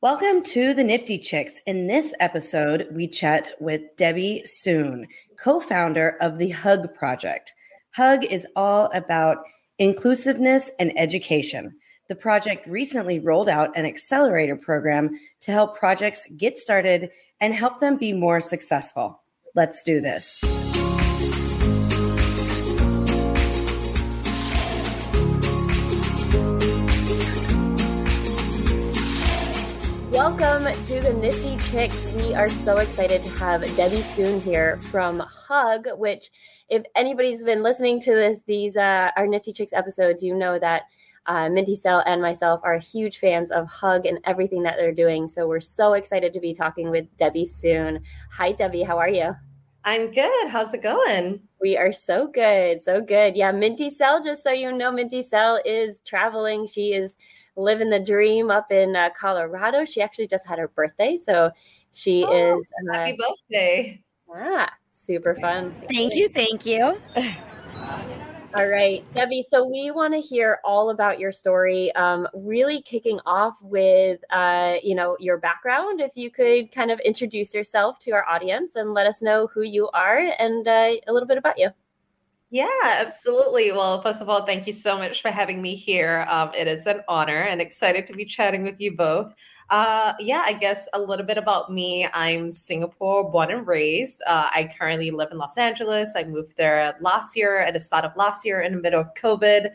Welcome to the Nifty Chicks. In this episode, we chat with Debbie Soon, co founder of the Hug Project. Hug is all about inclusiveness and education. The project recently rolled out an accelerator program to help projects get started and help them be more successful. Let's do this. Welcome to the Nifty Chicks. We are so excited to have Debbie Soon here from Hug, which, if anybody's been listening to this, these uh, our Nifty Chicks episodes, you know that uh, Minty Cell and myself are huge fans of Hug and everything that they're doing. So we're so excited to be talking with Debbie Soon. Hi, Debbie. How are you? I'm good. How's it going? We are so good. So good. Yeah, Minty Cell, just so you know, Minty Cell is traveling. She is living the dream up in uh, Colorado. She actually just had her birthday, so she oh, is uh, happy birthday. Ah, super fun. Thank you, thank you. All right, Debbie. So we want to hear all about your story. Um, really kicking off with, uh, you know, your background. If you could kind of introduce yourself to our audience and let us know who you are and uh, a little bit about you. Yeah, absolutely. Well, first of all, thank you so much for having me here. Um, it is an honor and excited to be chatting with you both. Uh, yeah, I guess a little bit about me. I'm Singapore born and raised. Uh, I currently live in Los Angeles. I moved there last year at the start of last year in the middle of COVID.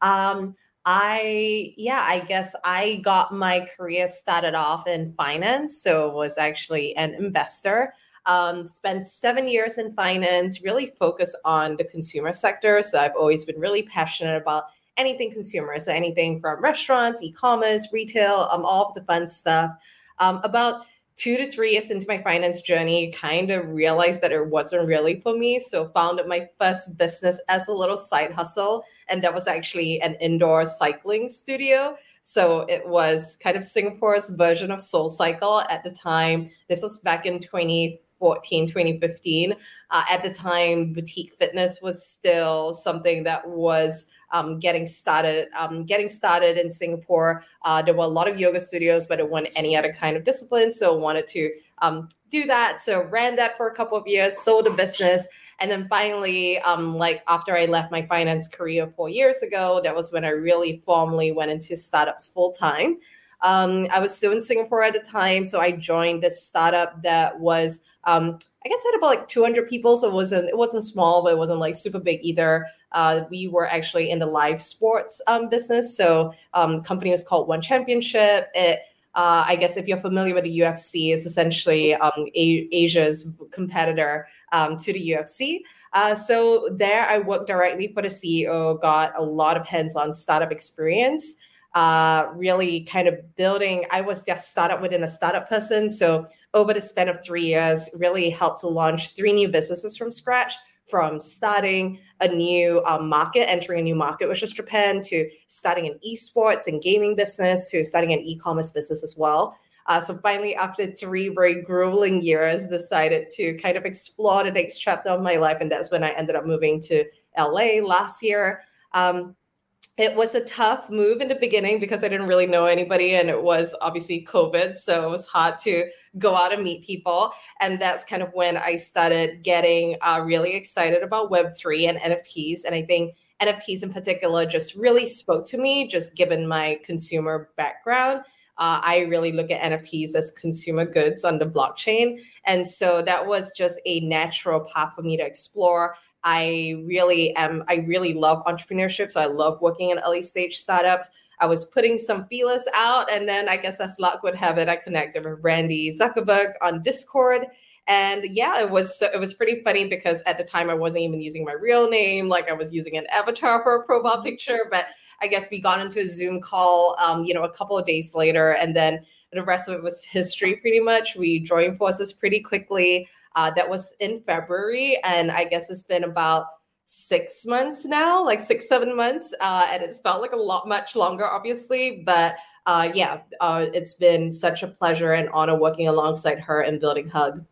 Um, I, yeah, I guess I got my career started off in finance. So was actually an investor. Um, spent seven years in finance, really focused on the consumer sector. So I've always been really passionate about anything consumer. So anything from restaurants, e-commerce, retail, um, all of the fun stuff. Um, about two to three years into my finance journey, kind of realized that it wasn't really for me. So founded my first business as a little side hustle. And that was actually an indoor cycling studio. So it was kind of Singapore's version of SoulCycle at the time. This was back in 20 2014, 2015. Uh, at the time, boutique fitness was still something that was um, getting started. Um, getting started in Singapore, uh, there were a lot of yoga studios, but it wasn't any other kind of discipline. So wanted to um, do that. So ran that for a couple of years, sold the business. And then finally, um, like after I left my finance career four years ago, that was when I really formally went into startups full time. Um, I was still in Singapore at the time, so I joined this startup that was um, I guess I had about like 200 people, so it wasn't it wasn't small, but it wasn't like super big either. Uh, we were actually in the live sports um, business, so um, company was called One Championship. It uh, I guess if you're familiar with the UFC, it's essentially um, A- Asia's competitor um, to the UFC. Uh, so there, I worked directly for the CEO, got a lot of hands-on startup experience. Uh, really kind of building. I was just startup within a startup person, so over the span of three years, really helped to launch three new businesses from scratch from starting a new um, market, entering a new market, which is Japan, to starting an esports and gaming business, to starting an e commerce business as well. Uh, so finally, after three very grueling years, decided to kind of explore the next chapter of my life, and that's when I ended up moving to LA last year. Um, it was a tough move in the beginning because I didn't really know anybody, and it was obviously COVID, so it was hard to go out and meet people. And that's kind of when I started getting uh, really excited about Web3 and NFTs. And I think NFTs in particular just really spoke to me, just given my consumer background. Uh, I really look at NFTs as consumer goods on the blockchain. And so that was just a natural path for me to explore. I really am, I really love entrepreneurship. So I love working in early stage startups. I was putting some feelers out, and then I guess as luck would have it, I connected with Randi Zuckerberg on Discord. And yeah, it was it was pretty funny because at the time I wasn't even using my real name, like I was using an avatar for a profile picture. But I guess we got into a Zoom call, um, you know, a couple of days later, and then the rest of it was history. Pretty much, we joined forces pretty quickly. Uh, that was in February, and I guess it's been about six months now, like six, seven months. Uh, and it's felt like a lot much longer, obviously. But uh, yeah, uh, it's been such a pleasure and honor working alongside her and building Hug.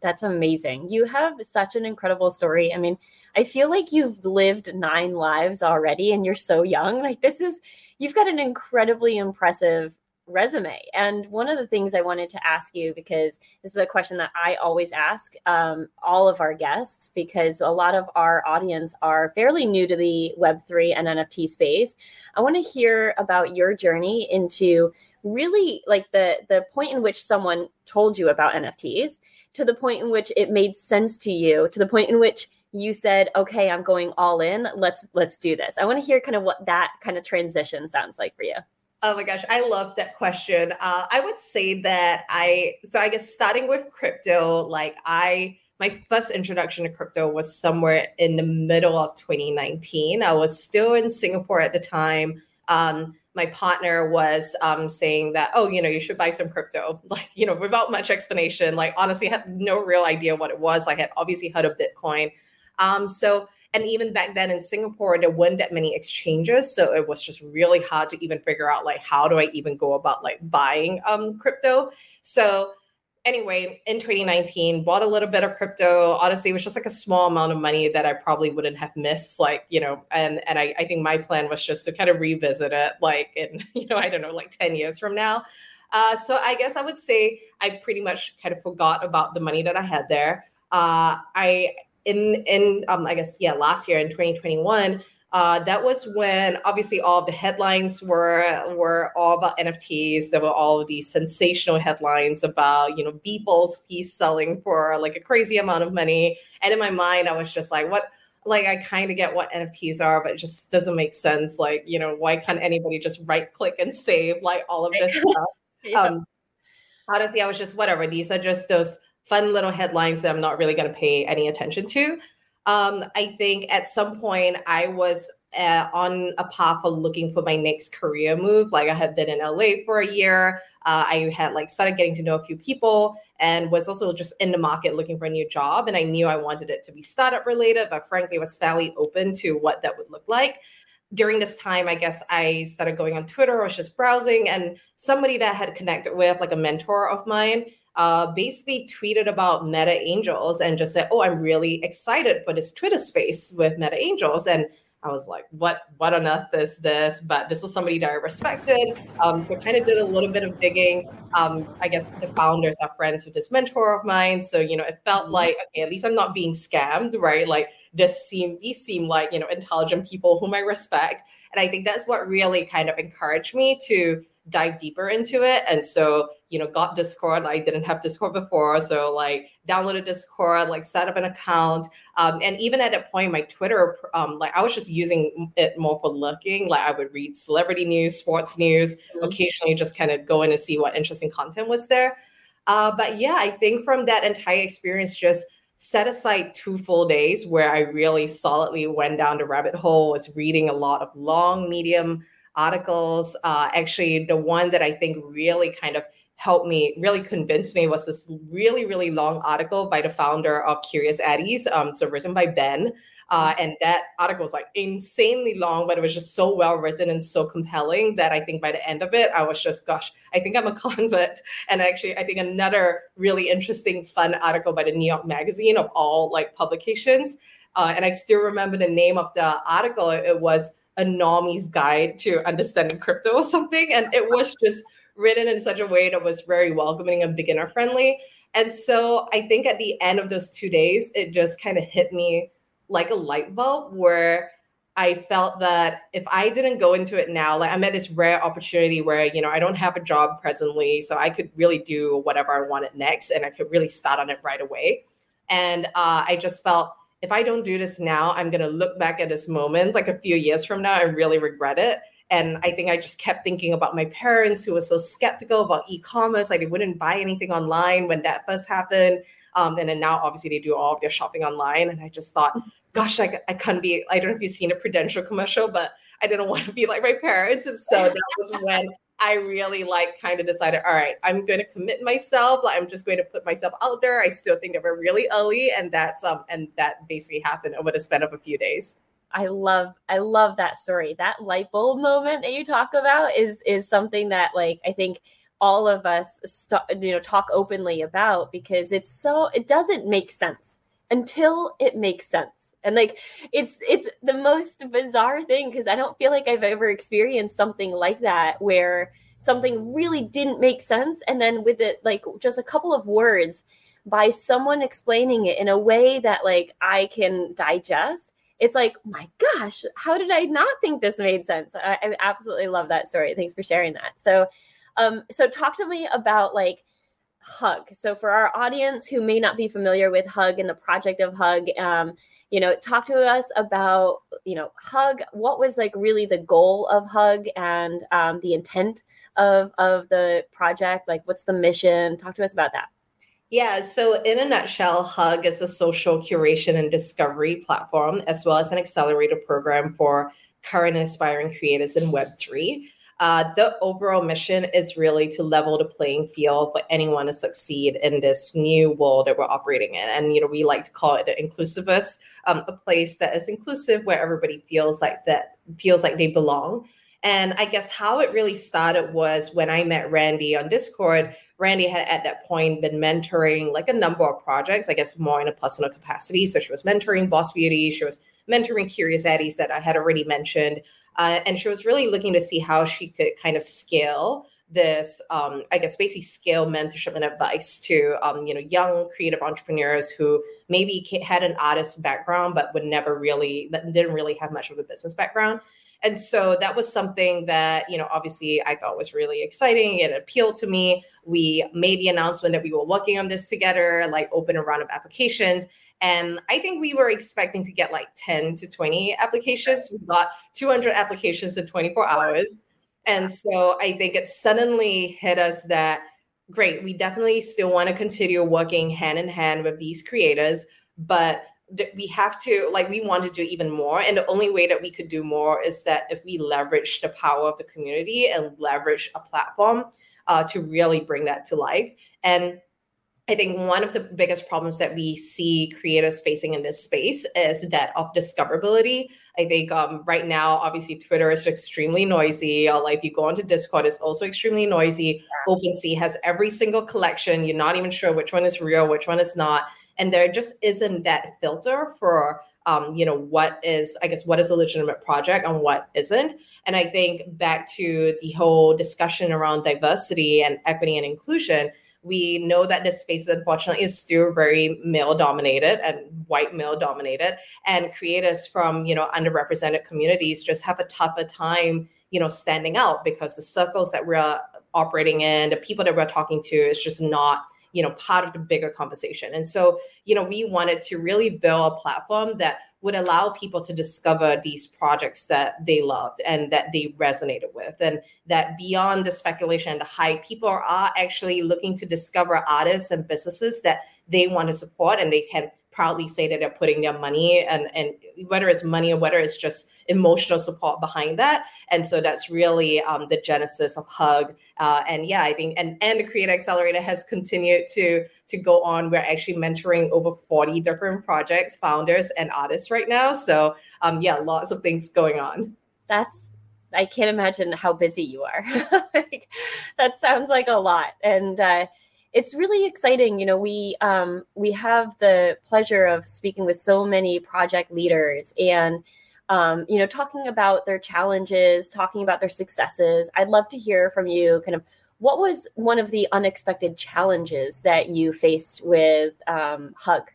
That's amazing. You have such an incredible story. I mean, I feel like you've lived nine lives already and you're so young. Like, this is, you've got an incredibly impressive resume. And one of the things I wanted to ask you, because this is a question that I always ask um, all of our guests, because a lot of our audience are fairly new to the Web3 and NFT space. I want to hear about your journey into really like the the point in which someone told you about NFTs to the point in which it made sense to you to the point in which you said okay i'm going all in let's let's do this i want to hear kind of what that kind of transition sounds like for you Oh my gosh, I love that question. Uh, I would say that I, so I guess starting with crypto, like I, my first introduction to crypto was somewhere in the middle of 2019. I was still in Singapore at the time. Um, my partner was um, saying that, oh, you know, you should buy some crypto, like, you know, without much explanation. Like, honestly, I had no real idea what it was. I had obviously heard of Bitcoin. Um, so and even back then in Singapore, there weren't that many exchanges. So it was just really hard to even figure out like how do I even go about like buying um crypto. So anyway, in 2019, bought a little bit of crypto. Honestly, it was just like a small amount of money that I probably wouldn't have missed. Like, you know, and and I, I think my plan was just to kind of revisit it like in, you know, I don't know, like 10 years from now. Uh, so I guess I would say I pretty much kind of forgot about the money that I had there. Uh, I in in um, I guess yeah last year in 2021 uh, that was when obviously all of the headlines were were all about NFTs. There were all of these sensational headlines about you know Beeple's piece selling for like a crazy amount of money. And in my mind, I was just like, what? Like I kind of get what NFTs are, but it just doesn't make sense. Like you know, why can't anybody just right click and save like all of this stuff? yeah. Um, honestly, I was just whatever. These are just those fun little headlines that I'm not really going to pay any attention to. Um, I think at some point I was uh, on a path of looking for my next career move. Like I had been in LA for a year. Uh, I had like started getting to know a few people and was also just in the market looking for a new job. And I knew I wanted it to be startup related, but frankly was fairly open to what that would look like. During this time, I guess I started going on Twitter, I was just browsing, and somebody that I had connected with, like a mentor of mine, uh, basically tweeted about Meta Angels and just said, "Oh, I'm really excited for this Twitter space with Meta Angels." And I was like, "What? What on earth is this?" But this was somebody that I respected, um, so kind of did a little bit of digging. Um, I guess the founders are friends with this mentor of mine, so you know, it felt mm-hmm. like okay, at least I'm not being scammed, right? Like this seem these seem like you know intelligent people whom I respect, and I think that's what really kind of encouraged me to dive deeper into it. And so, you know, got Discord. I didn't have Discord before. So like downloaded Discord, like set up an account. Um, and even at that point, my Twitter, um, like I was just using it more for looking. Like I would read celebrity news, sports news, mm-hmm. occasionally just kind of go in and see what interesting content was there. Uh, but yeah, I think from that entire experience, just set aside two full days where I really solidly went down the rabbit hole, was reading a lot of long, medium articles. Uh, actually, the one that I think really kind of helped me, really convinced me, was this really, really long article by the founder of Curious Addys. Um, so written by Ben. Uh, and that article was like insanely long, but it was just so well written and so compelling that I think by the end of it, I was just, gosh, I think I'm a convert. And actually, I think another really interesting, fun article by the New York Magazine of all like publications. Uh, and I still remember the name of the article. It was a normie's guide to understanding crypto or something. And it was just written in such a way that was very welcoming and beginner friendly. And so I think at the end of those two days, it just kind of hit me like a light bulb where I felt that if I didn't go into it now, like I'm at this rare opportunity where, you know, I don't have a job presently. So I could really do whatever I wanted next and I could really start on it right away. And uh, I just felt if I don't do this now, I'm going to look back at this moment like a few years from now and really regret it. And I think I just kept thinking about my parents who were so skeptical about e commerce. Like they wouldn't buy anything online when that first happened. Um, and then now, obviously, they do all of their shopping online. And I just thought, gosh, I, I couldn't be. I don't know if you've seen a Prudential commercial, but I didn't want to be like my parents. And so that was when I really like kind of decided, all right, I'm going to commit myself. Like I'm just going to put myself out there. I still think that we're really early, and that's um and that basically happened over the span of a few days. I love I love that story. That light bulb moment that you talk about is is something that like I think all of us st- you know talk openly about because it's so it doesn't make sense until it makes sense and like it's it's the most bizarre thing because i don't feel like i've ever experienced something like that where something really didn't make sense. And then with it like just a couple of words by someone explaining it in a way that like I can digest it's like my gosh how did I not think this made sense? I, I absolutely love that story. Thanks for sharing that. So um so talk to me about like hug. So for our audience who may not be familiar with hug and the project of hug um, you know talk to us about you know hug. What was like really the goal of hug and um, the intent of of the project? Like what's the mission? Talk to us about that. Yeah, so in a nutshell, Hug is a social curation and discovery platform, as well as an accelerator program for current aspiring creators in Web3. Uh, the overall mission is really to level the playing field for anyone to succeed in this new world that we're operating in. And you know, we like to call it the inclusiverse, um, a place that is inclusive where everybody feels like that feels like they belong. And I guess how it really started was when I met Randi on Discord. Randi had at that point been mentoring like a number of projects, I guess more in a personal capacity. So she was mentoring Boss Beauty, she was mentoring Curious Addys that I had already mentioned. Uh, and she was really looking to see how she could kind of scale this, um, I guess, basically scale mentorship and advice to, um, you know, young creative entrepreneurs who maybe had an artist background, but would never really, didn't really have much of a business background. And so that was something that, you know, obviously I thought was really exciting. It appealed to me. We made the announcement that we were working on this together, like open a round of applications. And I think we were expecting to get like 10 to 20 applications. We got 200 applications in 24 hours. And so I think it suddenly hit us that great, we definitely still want to continue working hand in hand with these creators, but we have to like we want to do even more and the only way that we could do more is that if we leverage the power of the community and leverage a platform uh, to really bring that to life and I think one of the biggest problems that we see creators facing in this space is that of discoverability. I think um, right now, obviously, Twitter is extremely noisy. Or like you go onto Discord, it's also extremely noisy. Yeah. OpenSea has every single collection. You're not even sure which one is real, which one is not, and there just isn't that filter for um, you know what is i guess what is a legitimate project and what isn't and i think back to the whole discussion around diversity and equity and inclusion we know that this space unfortunately is still very male dominated and white male dominated. And creators from you know underrepresented communities just have a tougher time you know standing out because the circles that we're operating in the people that we're talking to is just not you know part of the bigger conversation. And so you know we wanted to really build a platform that would allow people to discover these projects that they loved and that they resonated with and that beyond the speculation and the hype people are actually looking to discover artists and businesses that they want to support and they can proudly say that they're putting their money and and whether it's money or whether it's just emotional support behind that. And so that's really um, the genesis of hug. Uh, and yeah i think and and the create accelerator has continued to to go on. We're actually mentoring over 40 different projects founders and artists right now. So um, yeah lots of things going on. That's I can't imagine how busy you are. like, that sounds like a lot. And uh, it's really exciting. You know, we um, we have the pleasure of speaking with so many project leaders and um, you know talking about their challenges, talking about their successes. I'd love to hear from you. Kind of, what was one of the unexpected challenges that you faced with um, Hug?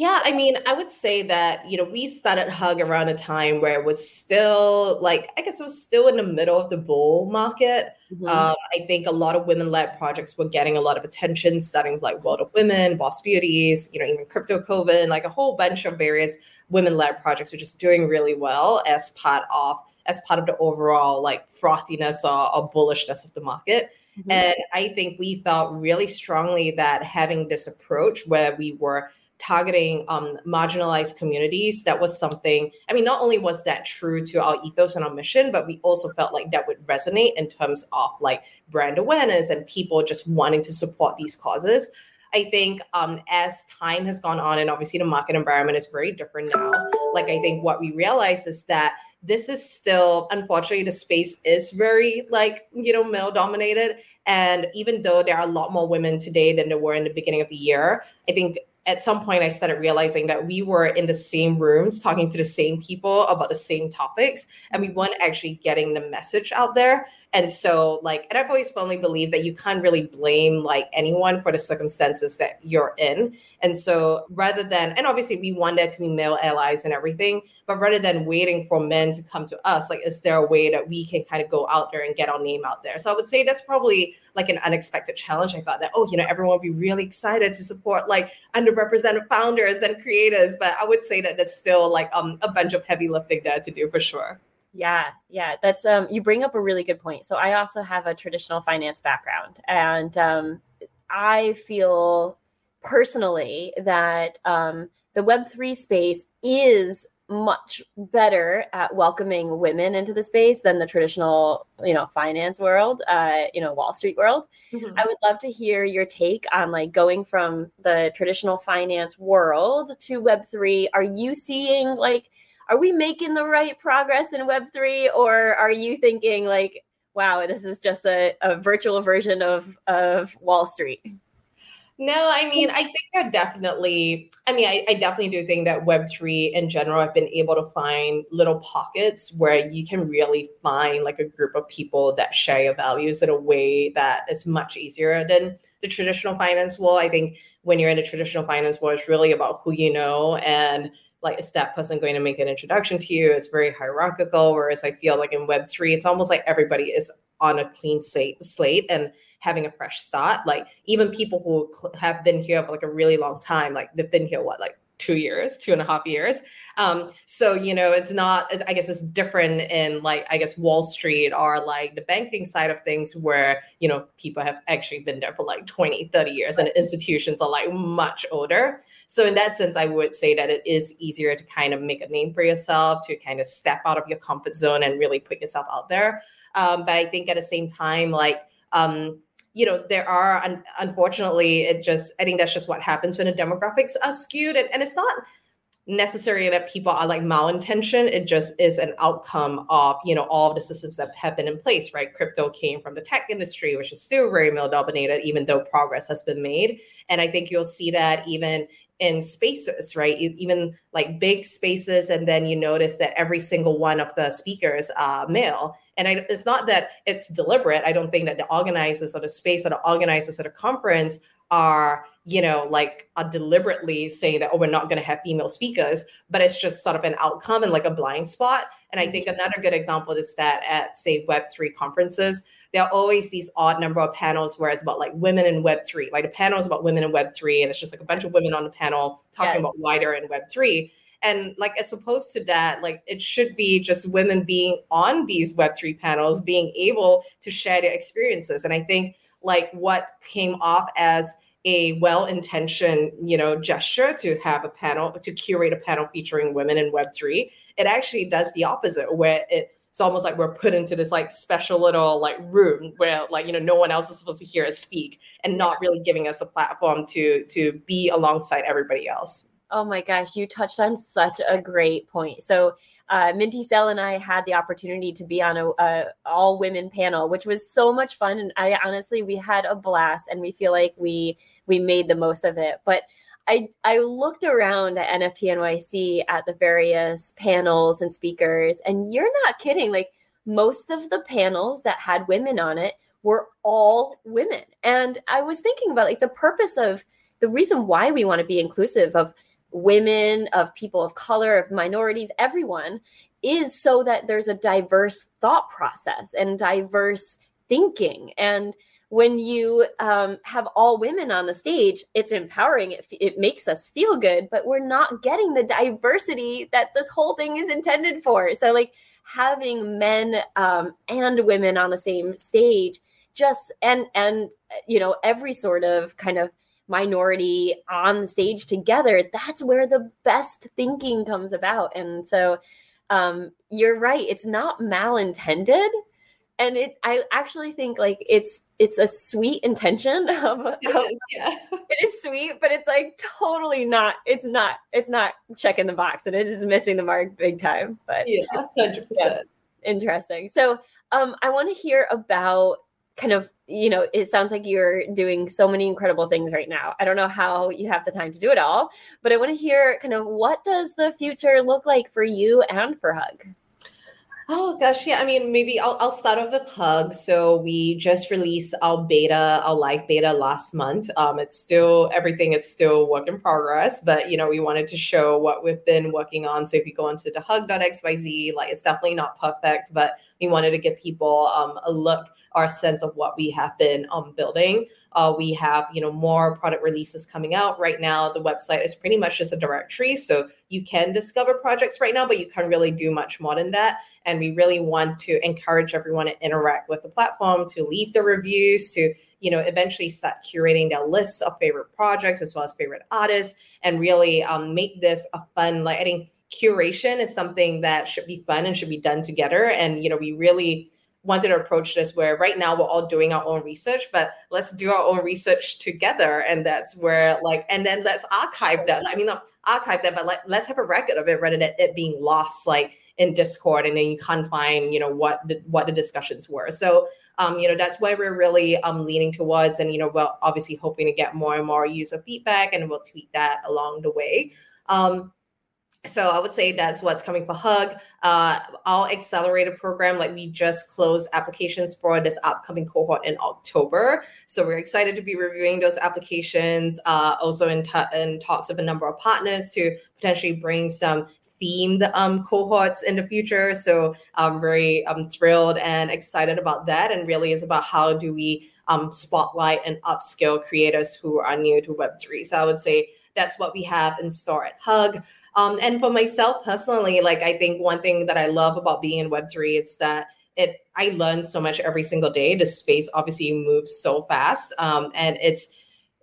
Yeah, I mean, I would say that, you know, we started Hug around a time where it was still like, I guess it was still in the middle of the bull market. Mm-hmm. Um, I think a lot of women led projects were getting a lot of attention, starting with like World of Women, Boss Beauties, you know, even Crypto Coven, like a whole bunch of various women led projects were just doing really well as part of as part of the overall like frothiness or, or bullishness of the market. Mm-hmm. And I think we felt really strongly that having this approach where we were targeting um, marginalized communities that was something i mean not only was that true to our ethos and our mission but we also felt like that would resonate in terms of like brand awareness and people just wanting to support these causes. I think um, as time has gone on and obviously the market environment is very different now like i think what we realize is that this is still unfortunately the space is very like you know male dominated and even though there are a lot more women today than there were in the beginning of the year i think at some point I started realizing that we were in the same rooms talking to the same people about the same topics and we weren't actually getting the message out there. And so, like, and I've always firmly believed that you can't really blame like anyone for the circumstances that you're in. And so, rather than, and obviously, we want there to be male allies and everything, but rather than waiting for men to come to us, like, is there a way that we can kind of go out there and get our name out there? So, I would say that's probably like an unexpected challenge. I thought that, oh, you know, everyone would be really excited to support like underrepresented founders and creators. But I would say that there's still like um, a bunch of heavy lifting there to do for sure. Yeah, yeah, that's um you bring up a really good point. So I also have a traditional finance background and um I feel personally that um the web3 space is much better at welcoming women into the space than the traditional, you know, finance world, uh, you know, Wall Street world. Mm-hmm. I would love to hear your take on like going from the traditional finance world to web3. Are you seeing like are we making the right progress in Web3? Or are you thinking like, wow, this is just a, a virtual version of, of Wall Street? No, I mean, I think that definitely, I mean, I, I, definitely do think that Web3 in general have been able to find little pockets where you can really find like a group of people that share your values in a way that is much easier than the traditional finance world. I think when you're in the traditional finance world, it's really about who you know and like is that person going to make an introduction to you? It's very hierarchical whereas i feel like in web3 it's almost like everybody is on a clean slate slate and having a fresh start. Like even people who cl- have been here for like a really long time like they've been here what like two years two and a half years? Um so you know it's not i guess it's different in like i guess wall street or like the banking side of things where you know people have actually been there for like 20 30 years and institutions are like much older so in that sense, I would say that it is easier to kind of make a name for yourself, to kind of step out of your comfort zone and really put yourself out there. Um, but I think at the same time, like um, you know, there are un- unfortunately, it just I think that's just what happens when the demographics are skewed, and, and it's not necessarily that people are like malintention it just is an outcome of you know all of the systems that have been in place right? Crypto came from the tech industry which is still very male dominated even though progress has been made. And i think you'll see that even in spaces, right? Even like big spaces, and then you notice that every single one of the speakers are male. And I, it's not that it's deliberate. I don't think that the organizers of the space or the organizers of the conference are, you know, like are deliberately saying that, oh, we're not going to have female speakers, but it's just sort of an outcome and like a blind spot. And I think mm-hmm. another good example is that at, say, Web3 conferences, there are always these odd number of panels where it's about like women in web 3 like the panel is about women in web 3 and it's just like a bunch of women on the panel talking yes. about wider in web 3 and like as opposed to that like it should be just women being on these web3 panels being able to share their experiences. And i think like what came off as a well-intentioned you know gesture to have a panel to curate a panel featuring women in web3 it actually does the opposite where it it's almost like we're put into this like special little like room where like you know no one else is supposed to hear us speak and not really giving us a platform to to be alongside everybody else Oh my gosh, you touched on such a great point. So, uh, Minty Cell and I had the opportunity to be on a, a all women panel, which was so much fun. And I honestly, we had a blast, and we feel like we we made the most of it. But I I looked around at NFT NYC at the various panels and speakers, and you're not kidding. Like most of the panels that had women on it were all women, and I was thinking about like the purpose of the reason why we want to be inclusive of women, of people of color, of minorities, everyone is so that there's a diverse thought process and diverse thinking and when you um, have all women on the stage, it's empowering. It, it makes us feel good, but we're not getting the diversity that this whole thing is intended for. So, like having men um, and women on the same stage, just and and you know every sort of kind of minority on the stage together. That's where the best thinking comes about. And so, um, you're right. It's not malintended and it i actually think like it's it's a sweet intention of, of yeah. it is sweet but it's like totally not it's not it's not checking the box and it is missing the mark big time but yeah 100% yeah, interesting. So um i want to hear about kind of you know it sounds like you're doing so many incredible things right now. I don't know how you have the time to do it all but i want to hear kind of what does the future look like for you and for hug Oh gosh, yeah. I mean, maybe I'll I'll start off with Hug. So we just released our beta, our live beta last month. Um, it's still everything is still work in progress, but you know, we wanted to show what we've been working on. So if you go into the hug.xyz, like it's definitely not perfect, but we wanted to give people um, a look a sense of what we have been um, building. Uh, we have, you know, more product releases coming out right now. The website is pretty much just a directory, so you can discover projects right now, but you can't really do much more than that. And we really want to encourage everyone to interact with the platform, to leave the reviews, to you know eventually start curating their lists of favorite projects as well as favorite artists, and really um, make this a fun. Like I think curation is something that should be fun and should be done together. And you know, we really wanted to approach this where right now we're all doing our own research, but let's do our own research together. And that's where like, and then let's archive that. I mean, not archive that, but let, let's have a record of it rather than it being lost like in Discord and then you can't find, you know, what the, what the discussions were. So, um, you know, that's why we're really um, leaning towards and, you know, we're obviously hoping to get more and more user feedback and we'll tweet that along the way. Um, so I would say that's what's coming for Hug. Uh, our accelerated program, like we just closed applications for this upcoming cohort in October. So we're excited to be reviewing those applications. Uh, also in, t- in talks with a number of partners to potentially bring some themed um, cohorts in the future. So I'm very um, thrilled and excited about that. And really is about how do we um, spotlight and upskill creators who are new to Web3. So I would say that's what we have in store at Hug. Um, and for myself personally, like I think one thing that I love about being in Web3 is that it I learn so much every single day. The space obviously moves so fast, um, and it's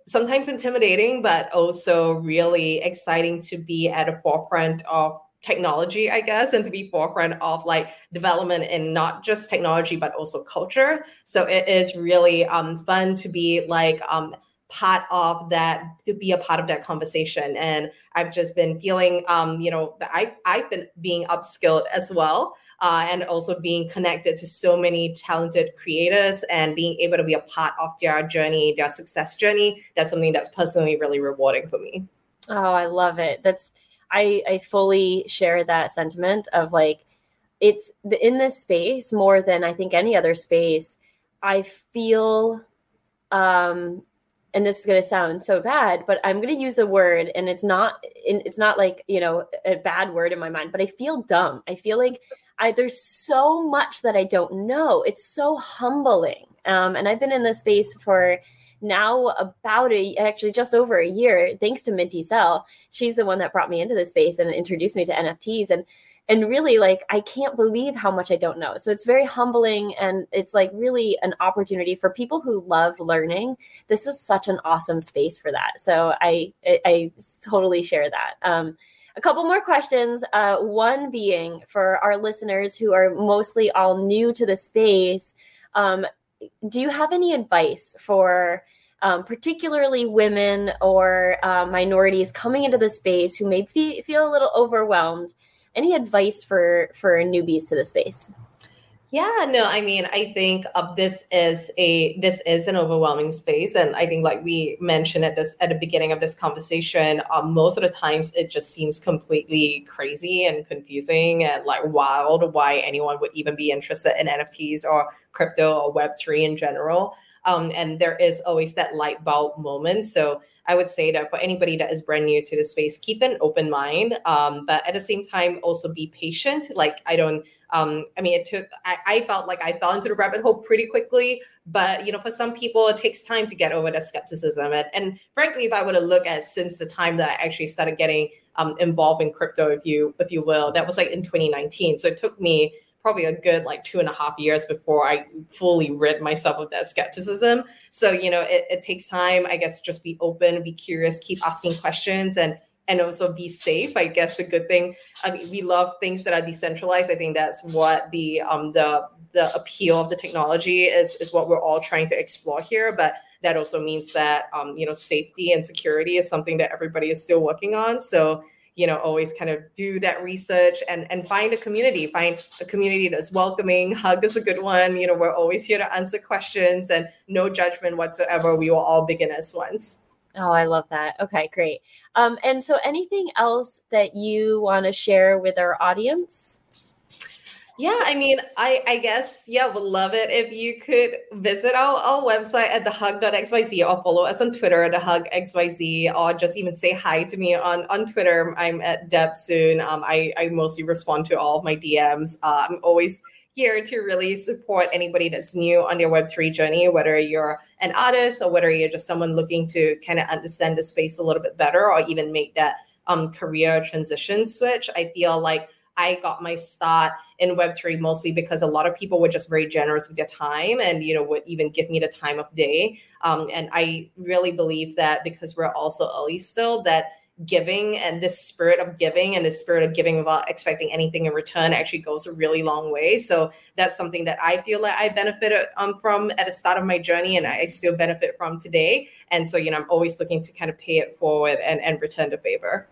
sometimes intimidating, but also really exciting to be at the forefront of technology, I guess, and to be forefront of like development in not just technology but also culture. So it is really um, fun to be like um, part of that to be a part of that conversation. And i've just been feeling um you know i i've been being upskilled as well uh, and also being connected to so many talented creators and being able to be a part of their journey their success journey. That's something that's personally really rewarding for me. Oh i love it. That's i i fully share that sentiment of like it's in this space more than i think any other space i feel um and this is going to sound so bad but i'm going to use the word and it's not it's not like you know a bad word in my mind but i feel dumb. I feel like I, there's so much that i don't know. It's so humbling. Um, and i've been in this space for now about a actually just over a year thanks to minty cell she's the one that brought me into this space and introduced me to nfts and and really like i can't believe how much i don't know. So it's very humbling and it's like really an opportunity for people who love learning. This is such an awesome space for that. So i i, I totally share that. Um, a couple more questions uh, one being for our listeners who are mostly all new to the space um, do you have any advice for um, particularly women or uh, minorities coming into the space who may fe- feel a little overwhelmed any advice for for newbies to the space? Yeah, no, I mean, I think uh, this is a this is an overwhelming space, and I think, like we mentioned at this at the beginning of this conversation, um, most of the times it just seems completely crazy and confusing and like wild. Why anyone would even be interested in NFTs or crypto or Web three in general? Um, and there is always that light bulb moment. So I would say that for anybody that is brand new to the space, keep an open mind, um, but at the same time, also be patient. Like I don't, um, I mean, it took. I, I felt like I fell into the rabbit hole pretty quickly, but you know, for some people, it takes time to get over that skepticism. And, and frankly, if I were to look at since the time that I actually started getting um, involved in crypto, if you if you will, that was like in 2019. So it took me probably a good like two and a half years before I fully rid myself of that skepticism. So, you know, it, it takes time. I guess just be open, be curious, keep asking questions and and also be safe. I guess the good thing, I mean, we love things that are decentralized. I think that's what the um the the appeal of the technology is is what we're all trying to explore here. But that also means that um, you know, safety and security is something that everybody is still working on. So you know always kind of do that research and and find a community find a community that's welcoming hug is a good one you know we're always here to answer questions and no judgment whatsoever we will all begin as once Oh, I love that. Okay, great. Um, and so anything else that you want to share with our audience? Yeah, I mean, I I guess yeah, would love it if you could visit our, our website at thehug.xyz or follow us on Twitter at thehugxyz or just even say hi to me on on Twitter. I'm at Deb Soon. Um, I I mostly respond to all of my DMs. Uh, I'm always here to really support anybody that's new on their Web3 journey, whether you're an artist or whether you're just someone looking to kind of understand the space a little bit better or even make that um, career transition switch. I feel like I got my start in Web3 mostly because a lot of people were just very generous with their time and, you know, would even give me the time of day. Um, and I really believe that because we're also early still, that giving and this spirit of giving and the spirit of giving without expecting anything in return actually goes a really long way. So that's something that I feel like I benefited um, from at the start of my journey and I still benefit from today. And so, you know, I'm always looking to kind of pay it forward and, and return the favor.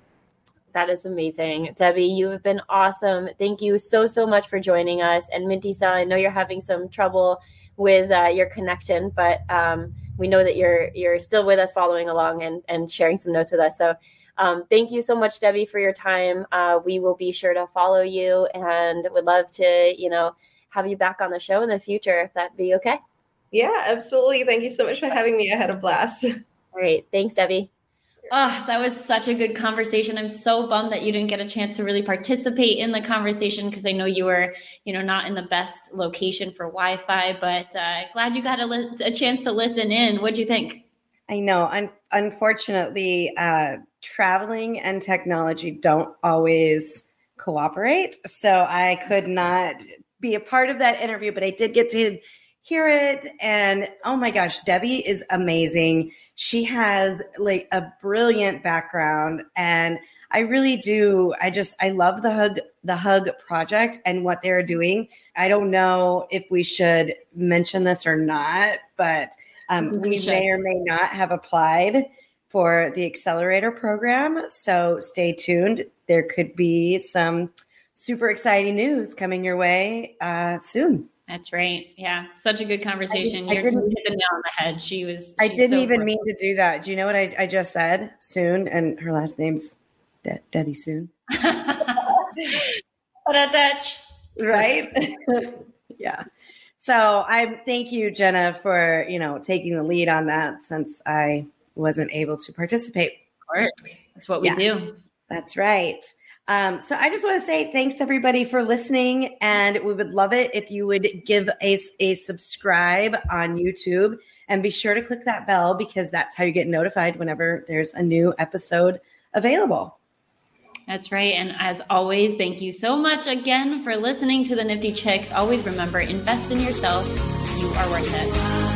That is amazing. Debbie, you have been awesome. Thank you so, so much for joining us. And Minty Cell, I know you're having some trouble with uh, your connection, but um, we know that you're you're still with us following along and, and sharing some notes with us. So um, thank you so much, Debbie, for your time. Uh, we will be sure to follow you and would love to, you know, have you back on the show in the future if that be okay. Yeah, absolutely. Thank you so much for having me. I had a blast. Great. Thanks, Debbie. Oh, that was such a good conversation. I'm so bummed that you didn't get a chance to really participate in the conversation because I know you were, you know, not in the best location for Wi-Fi. But uh, glad you got a, li- a chance to listen in. What'd you think? I know. Un- unfortunately, uh, traveling and technology don't always cooperate, so I could not be a part of that interview. But I did get to hear it. And oh my gosh debbie is amazing. She has like a brilliant background. And i really do i just i love the hug the hug project and what they're doing. I don't know if we should mention this or not but um, we, we may or may not have applied for the accelerator program. So stay tuned. There could be some super exciting news coming your way uh, soon that's right. Yeah. Such a good conversation. I didn't hit the nail on the head. She was. I didn't so even mean to do that. Do you know what I, I just said? Soon. And her last name's De- Debbie Soon. right? yeah. So I thank you, Jenna, for, you know, taking the lead on that since I wasn't able to participate. Of course. That's what we yeah. do. That's right. Um, so I just want to say thanks everybody for listening, and we would love it if you would give a, a subscribe on YouTube and be sure to click that bell because that's how you get notified whenever there's a new episode available. That's right. And as always, thank you so much again for listening to the Nifty Chicks. Always remember invest in yourself. You are worth it.